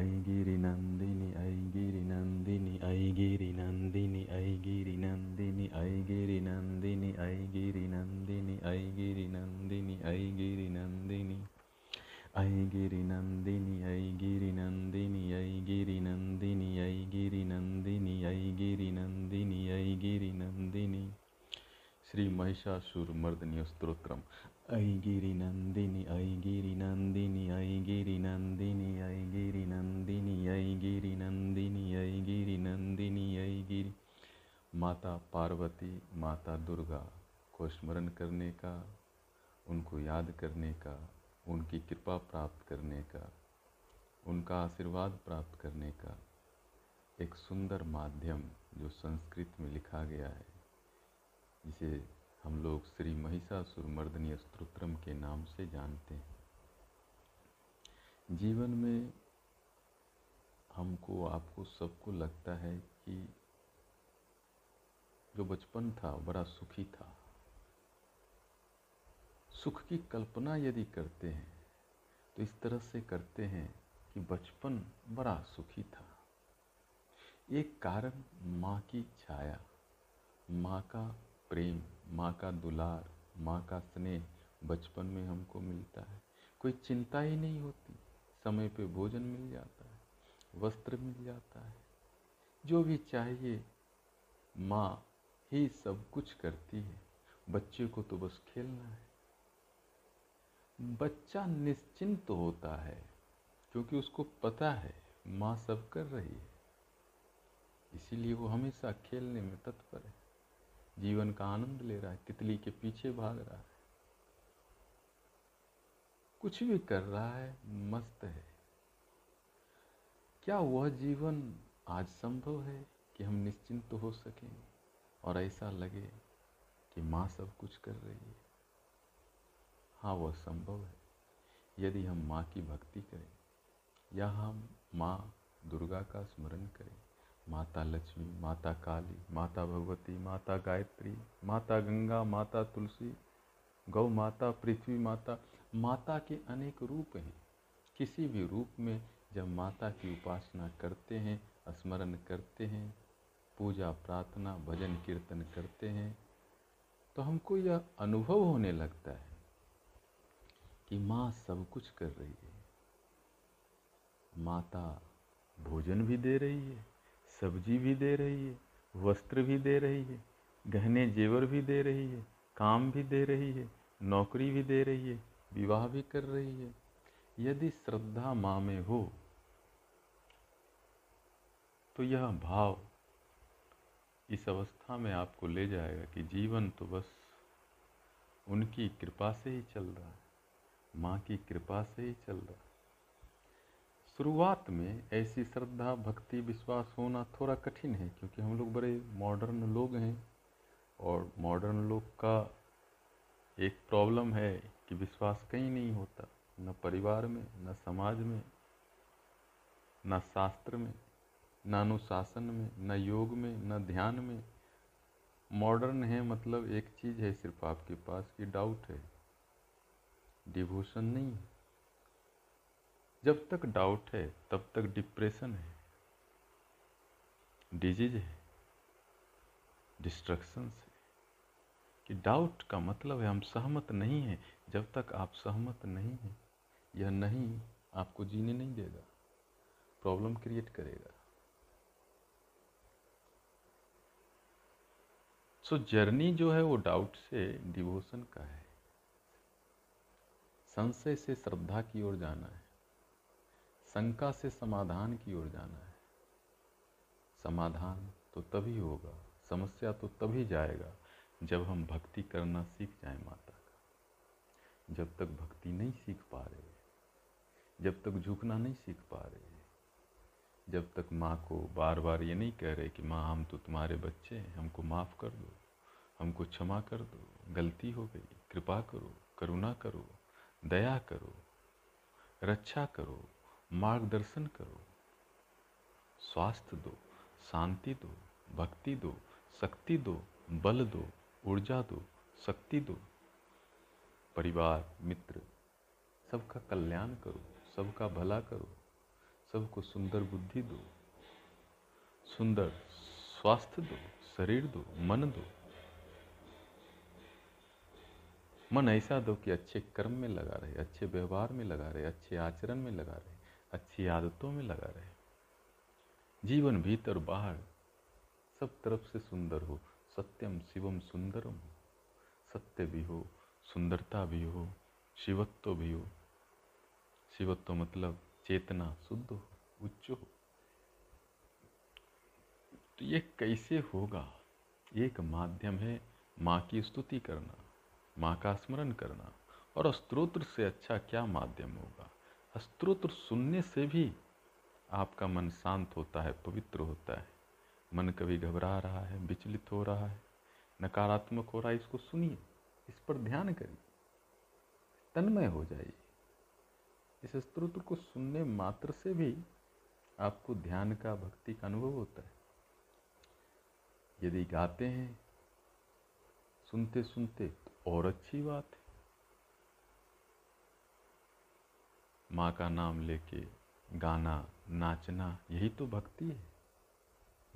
I Giri Nandini, I Giri Nandini, I Giri Nandini, I Giri Nandini, I Giri Nandini, I Giri Nandini, I Giri Nandini, I Giri Nandini, I Giri Nandini, I Giri Nandini, I Giri Nandini, I Giri Nandini, I Giri Nandini, I Giri Nandini. Shri Mahishasura Mardini स्त्रोत्रम ऐगिरि Nandini ऐगिरि नन्दिनि ऐगिरि नन्दिनि ऐगिरि नंदिनी ऐगिरि नन्दिनि ऐगिरि नन्दिनि ऐगिरि माता पार्वती माता दुर्गा को स्मरण करने का उनको याद करने का उनकी कृपा प्राप्त करने का उनका आशीर्वाद प्राप्त करने का एक सुंदर माध्यम जो संस्कृत में लिखा गया है जिसे हम लोग श्री महिषासुर मर्दनी स्त्रोत्रम के नाम से जानते हैं। जीवन में हमको, आपको सबको लगता है कि जो बचपन था, बड़ा सुखी था। सुख की कल्पना यदि करते हैं तो इस तरह से करते हैं कि बचपन बड़ा सुखी था। एक कारण माँ की छाया, माँ का प्रेम, माँ का दुलार, माँ का स्नेह बचपन में हमको मिलता है। कोई चिंता ही नहीं होती। समय पे भोजन मिल जाता है, वस्त्र मिल जाता है। जो भी चाहिए, माँ ही सब कुछ करती है। बच्चे को तो बस खेलना है। बच्चा निश्चिंत तो होता है, क्योंकि उसको पता है माँ सब कर रही है। इसीलिए वो हमेशा खेलने में तत्पर है। जीवन का आनंद ले रहा है, तितली के पीछे भाग रहा है। कुछ भी कर रहा है, मस्त है। क्या वह जीवन आज संभव है कि हम निश्चिंत तो हो सकें और ऐसा लगे कि माँ सब कुछ कर रही है? हाँ वह संभव है। यदि हम माँ की भक्ति करें या हम माँ दुर्गा का स्मरण करें माता लक्ष्मी, माता काली, माता भगवती, माता गायत्री, माता गंगा, माता तुलसी, गौ माता, पृथ्वी माता माता के अनेक रूप हैं। किसी भी रूप में जब माता की उपासना करते हैं, स्मरण करते हैं, पूजा प्रार्थना, भजन कीर्तन करते हैं तो हमको यह अनुभव होने लगता है कि माँ सब कुछ कर रही है। माता भोजन भी दे रही है सब्ज़ी भी दे रही है, वस्त्र भी दे रही है, गहने जेवर भी दे रही है, काम भी दे रही है, नौकरी भी दे रही है, विवाह भी कर रही है। यदि श्रद्धा माँ में हो तो यह भाव इस अवस्था में आपको ले जाएगा कि जीवन तो बस उनकी कृपा से ही चल रहा है, माँ की कृपा से ही चल रहा शुरुआत में ऐसी श्रद्धा, भक्ति, विश्वास होना थोड़ा कठिन है, क्योंकि हम लोग बड़े मॉडर्न लोग हैं और मॉडर्न लोग का एक प्रॉब्लम है कि विश्वास कहीं नहीं होता, न परिवार में, न समाज में, न शास्त्र में, न अनुशासन में, न योग में, न ध्यान में। मॉडर्न है मतलब एक चीज़ है सिर्फ़ आपके पास कि डाउट है। डिवोशन नहीं है। जब तक डाउट है तब तक डिप्रेशन है डिज़ीज़ है डिस्ट्रक्शंस है। कि डाउट का मतलब है हम सहमत नहीं हैं जब तक आप सहमत नहीं हैं यह नहीं आपको जीने नहीं देगा प्रॉब्लम क्रिएट करेगा। सो so, जर्नी जो है वो डाउट से डिवोशन का है। संशय से श्रद्धा की ओर जाना है। शंका से समाधान की ओर जाना है। समाधान तो तभी होगा, समस्या तो तभी जाएगा, जब हम भक्ति करना सीख जाए माता का। जब तक भक्ति नहीं सीख पा रहे, जब तक झुकना नहीं सीख पा रहे, जब तक माँ को बार बार ये नहीं कह रहे कि, माँ, हम तो तुम्हारे बच्चे हैं, हमको माफ़ कर दो, हमको क्षमा कर दो, गलती हो गई, कृपा करो, करुणा करो, दया करो, रक्षा करो मार्गदर्शन करो। स्वास्थ्य दो, शांति दो, भक्ति दो, शक्ति दो, बल दो, ऊर्जा दो, शक्ति दो। परिवार, मित्र, सबका कल्याण करो, सबका भला करो, सबको सुंदर बुद्धि दो। सुंदर स्वास्थ्य दो, शरीर दो, मन दो। मन ऐसा दो कि अच्छे कर्म में लगा रहे, अच्छे व्यवहार में लगा रहे, अच्छे आचरण में लगा रहे। अच्छी आदतों में लगा रहे। जीवन भीतर बाहर, सब तरफ़ से सुंदर हो, सत्यम शिवम सुंदरम हो। सत्य भी हो, सुंदरता भी हो, शिवत्व भी हो। शिवत्व मतलब चेतना शुद्ध हो, उच्च हो। तो ये कैसे होगा? एक माध्यम है माँ की स्तुति करना, माँ का स्मरण करना। और स्त्रोत्र से अच्छा क्या माध्यम होगा? स्त्रोत्र सुनने से भी आपका मन शांत होता है, पवित्र होता है। मन कभी घबरा रहा है, विचलित हो रहा है, नकारात्मक हो रहा है, इसको सुनिए, इस पर ध्यान करिए, तन्मय हो जाइए। इस स्त्रोत्र को सुनने मात्र से भी आपको ध्यान का, भक्ति का अनुभव होता है। यदि गाते हैं सुनते सुनते तो और अच्छी बात है। माँ का नाम लेके गाना नाचना, यही तो भक्ति है।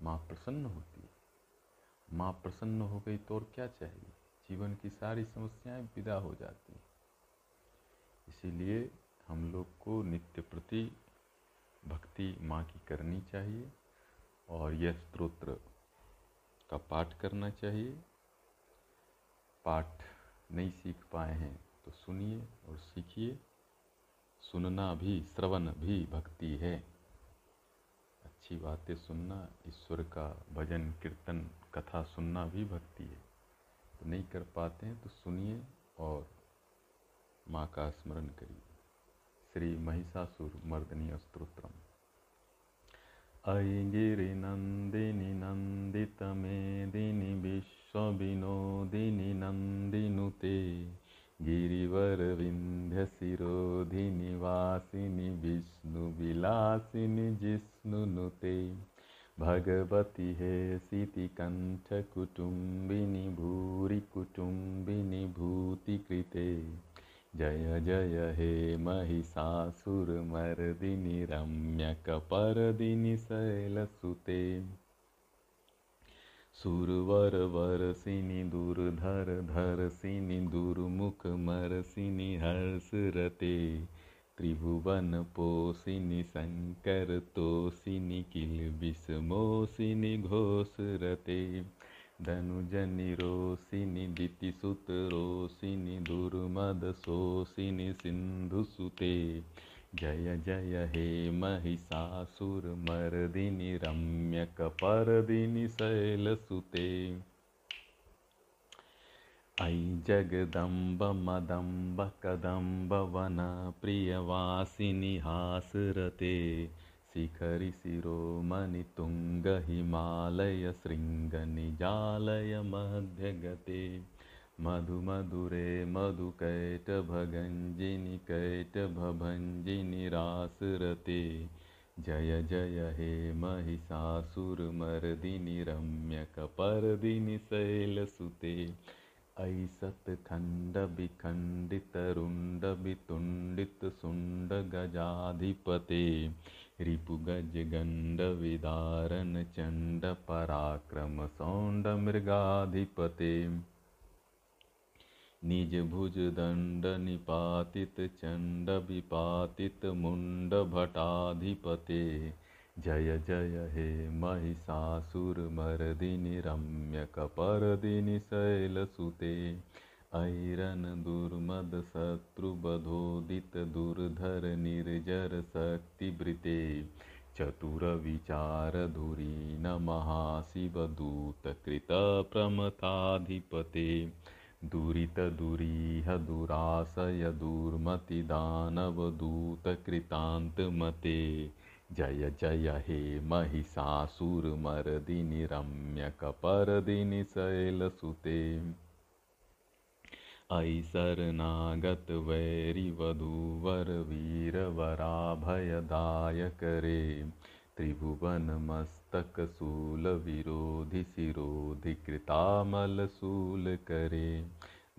माँ प्रसन्न होती है। माँ प्रसन्न हो गई तो और क्या चाहिए? जीवन की सारी समस्याएँ विदा हो जाती हैं। इसीलिए हम लोग को नित्य प्रति भक्ति माँ की करनी चाहिए और यह स्त्रोत्र का पाठ करना चाहिए। पाठ नहीं सीख पाए हैं तो सुनिए और सीखिए। सुनना भी श्रवण भी भक्ति है। अच्छी बातें सुनना, ईश्वर का भजन, कीर्तन, कथा सुनना भी भक्ति है। तो नहीं कर पाते हैं तो सुनिए और माँ का स्मरण करिए। श्री महिषासुर मर्दनीय स्त्रोत्रम अयि गिरिनन्दिनि नन्दितमेदिनि विश्वविनोदिनि नन्दिनुते गिरिवरविन्ध्यशिरोधिनिवासिनि विष्णुविलासिनि जिष्णुनुते। भगवति हे सितिकण्ठकुटुम्बिनि भूरि कुटुम्बिनि भूतिकृते। जय जय हे महिषासुरमर्दिनि रम्यकपरदिनि शैलसुते दूरवर वर्षिनि दुर्धर धरसिनि दुर्मुखमरषिनि हर्षरते त्रिभुवनपोषिनि शङ्करतोषिनि किल विषमोषिनि घोषरते धनुजनि रोषिनि दितिसुतरोषिनि दुर्मदशोषिनि सिन्धुसुते जय जय हे महिषासुरमर्दिनि रम्यकपर्दिनि शैलसुते ऐ जगदम्ब मदम्ब कदम्ब वनप्रियवासिनि हासरते शिखरि शिरोमणि तुङ्गहिमालय शृङ्गनिजालय मध्यगते। मधुमधुरे मधुकैटभगञ्जिनि कैटभभञ्जिनि रासरते। जय जय हे महिषासुरमर्दिनि रम्यकपर्दिनि शैलसुते ऐसत्खण्डविखण्डितरुण्डवितुण्डितशुण्डगजाधिपते रिपुगजगण्डविदारणचण्डपराक्रमसौण्डमृगाधिपते निजभुजदण्डनिपातितचण्डविपातितमुण्डभटाधिपते जय जय हे महिषासुरमर्दिनि रम्यकपर्दिनि शैलसुते। ऐरन् दुर्मदशत्रुबधोदितदुर्धर चतुरविचारधुरीन महाशिवदूतकृतप्रमथाधिपते दुरितदुरीह दुराशय दुर्मतिदानवदूतकृतान्तमते जय जय हे महिषासुरमर्दिनि रम्यकपर्दिनि शैलसुते ऐ शरणागतवैरिवधूवरवीरवराभयदायकरे त्रिभुवनमस्तकशूलविरोधिशिरोधिकृतामलशूलकरे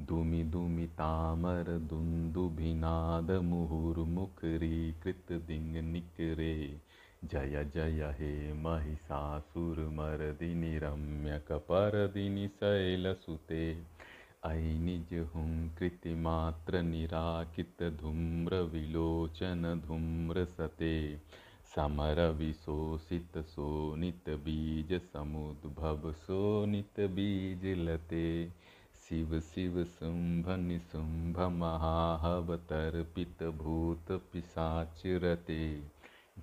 दुमि दुमि तामर दुन्दुभिनाद मुहुर्मुखरीकृत दिङ् निकरे जय जय हे महिषासुरमर्दिनि रम्यकपरदिनि शैलसुते ऐ निज हुङ्कृतिमात्र निराकित धूम्रविलोचन धूम्रसते समरविशोषित शोणित बीज समुद्भव शोणित बीज लते। शिव शिव शुंभ निशुंभ महाहवतर्पित भूत पिशाचिरते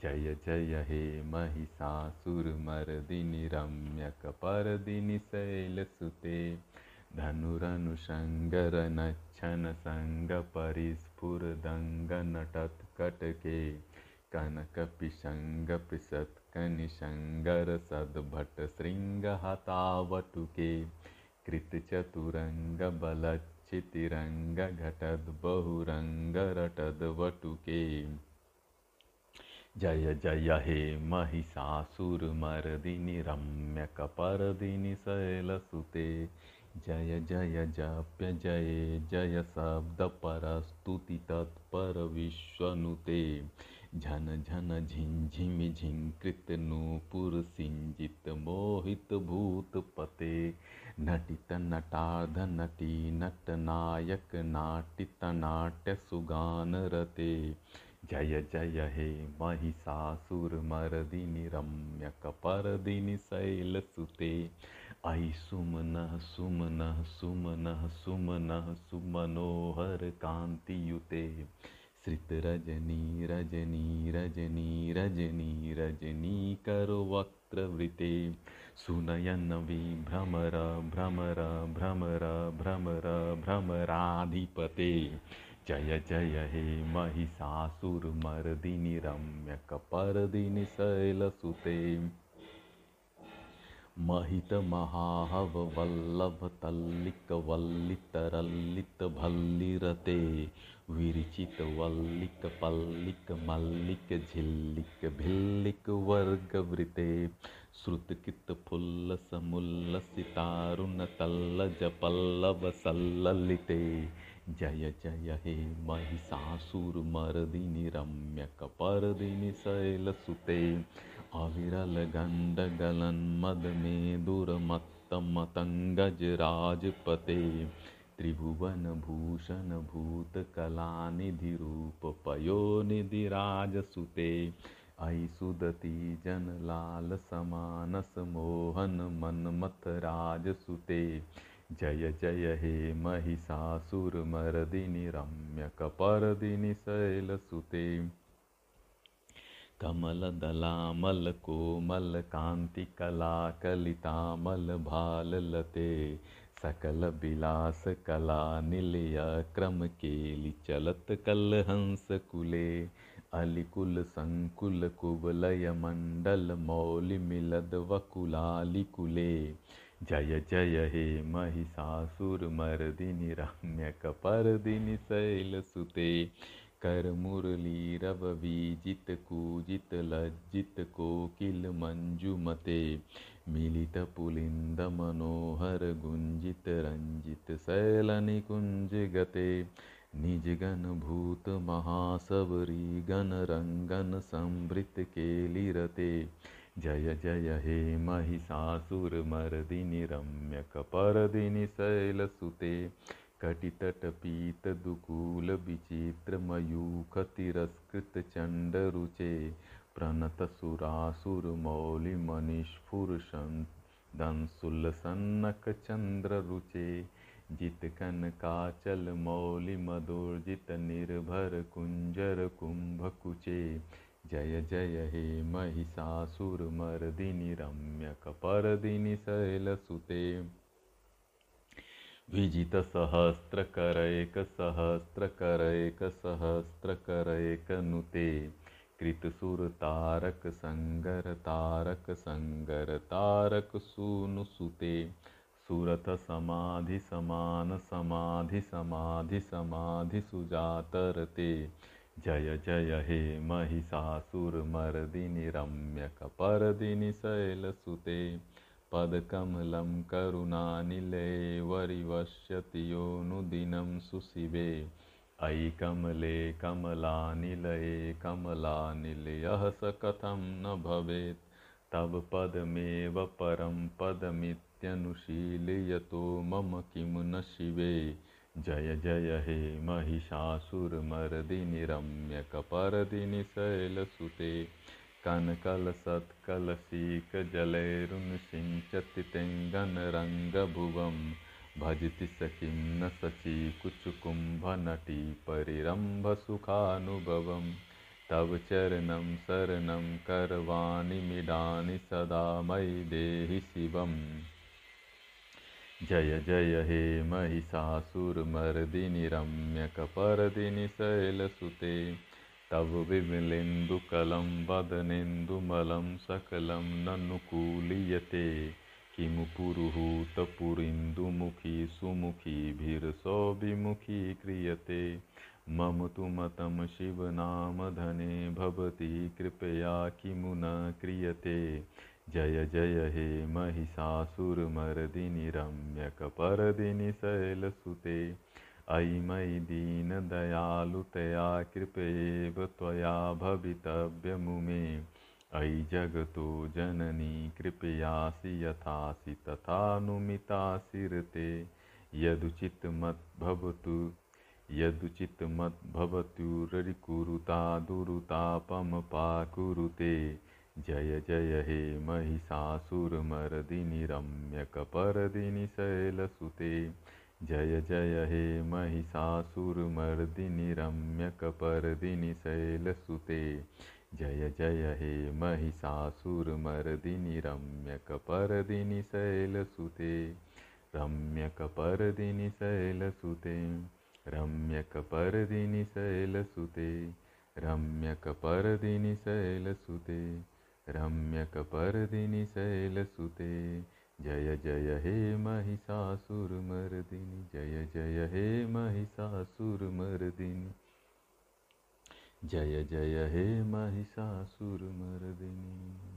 जय जय हे महिषासुरमर्दिनि रम्यकपर्दिनि शैलसुते धनुरनुषङ्गरनच्छन सङ्गपरिस्फुरदङ्गनटत्कटके कनकपिशङ्गपिशत्कनिशङ्गरसद्भटशृङ्गहतावटुके कृतचतुरङ्गबलच्चितिरङ्गघटद्बहुरङ्गरटद्वटुके जय जय हे महिषासुरमर्दिनि रम्यकपर्दिनि शैलसुते जय जय जप्य जय जय शब्दपरस्तुति तत्परविश्वनुते झन झन झिंझिमि झिंकृत नूपुर सिंजित मोहित भूतपते नटित नटार्ध नटी नट नायक नाटित नाट्य सुगान रते। जय जय हे महिषासुरमर्दिनि रम्यकपर्दिनि शैलसुते ऐ सुमनः सुमनः सुमनः सुमनः सुमनोहर कान्तियुते श्रितरजनी रजनी रजनी रजनी रजनी रजनी करो वक्त्रवृते सुनयन विभ्रमर, भ्रमर भ्रमर भ्रमर, भ्रमराधिपते। जय जय, हे महिषासुरमर्दिनि रम्यकपर्दिनि शैलसुते। महित विरचित वल्लिक पल्लिक मल्लिक झिल्लिक भिल्लिक वर्गवृते श्रुतकित फुल्ल समुल्लसितारुण तल्लज पल्लव सल्ललिते। जय जय हे महिषासुरमर्दिनि रम्यकपर्दिनि शैलसुते अविरल गण्ड त्रिभुवन भूषण भूत कला निधि रूप पयो निधि राज ऐ सुदती जन लाल समानस मोहन मनमथ राज जय जय हे महिषासुरमर्दिनि रम्यकपर्दिनि शैलसुते कमलदलामल सकल विलास कला निलय क्रम केलि चलत कल हंस कुले, अलिकुल संकुल कुवलय मंडल मौलि मिलद वकुलालि कुले। जय जय हे महिषासुरमर्दिनि रम्यकपर्दिनि शैलसुते। कर मुरली रव विजित कूजित लज्जित कोकिल मंजुमते मिलित पुलिंद मनोहर गुंजित रंजित शैल निकुंज गते। निज भूत महासबरी गण रंगन संभृत केलिरते जय जय हे महिषासुरमर्दिनि रम्यकपर्दिनि शैलसुते कटितटपीत दुकूल विचित्र मयूख तिरस्कृत चंड रुचे। प्रणत सुरासुर मौलि मनिष्फुर दंसुल सन्नक चंद्र रुचे। जित कन काचल मौलि निर्भर कुंजर कुंभ जय जय हे महिषासुर मर्दिनि रम्यक शैलसुते तारक संगर तारक सूनु सुते सुरथ समाधि समान समाधि समाधि समाधि सुजातरते जय जय हे महिषासुर मर्दिनि रम्यक परदिनि शैलसुते पदकमलं करुणानिलये वरिवश्यति योऽनुदिनं सुशिवे। अयि कमले कमलानिलये कमलानिलयः स कथं न भवेत्। तव पदमेव परं पदमित्यनुशीलयतो मम किं न शिवे। जय जय हे महिषासुरमर्दिनि रम्यकपर्दिनि शैलसुते कनकलसत्कलशीकजलैरुन्सिञ्चति तेङ्गनरङ्गभुवं। भजति स किं न शचीकुचकुम्भनटी परिरम्भसुखानुभवं तव चरणं शरणं करवाणि मिडानि सदा मयि देहि शिवम्। जय जय हे महिषासुरमर्दिनि रम्यकपर्दिनि शैलसुते तव विमलेन्दुकलं वदनेन्दुमलं सकलं ननुकूलीयते किमु पुरुहूतपुरीन्दुमुखी सुमुखीभिरसौविमुखी क्रियते। मम तु मतं शिवनामधने भवती, कृपया किमु न क्रियते। जय जय हे महिषासुरमर्दिनि, रम्यकपर्दिनि, शैलसुते। अयि मयि दीनदयालुतया कृपयेव त्वया भवितव्यमुमे अयि जगतो जननी कृपयासि यथासि तथानुमितासिरते। यदुचितमद्भवतु यदुचितमद्भवतुररिकुरुता दुरुतापमपाकुरुते। जय जय हे महिषासुरमर्दिनि रम्यकपर्दिनि शैलसुते जय जय हे महिषासुरमर्दिनि रम्यकपर्दिनि शैलसुते जय जय हे महिषासुरमर्दिनि रम्यकपर्दिनि शैलसुते रम्यकपर्दिनि शैलसुते रम्यकपर्दिनि शैलसुते रम्यकपर्दिनि शैलसुते रम्यकपर्दिनि शैलसुते जय जय हे महिषासुरमर्दिनि जय जय हे महिषासुरमर्दिनि जय जय हे महिषासुरमर्दिनि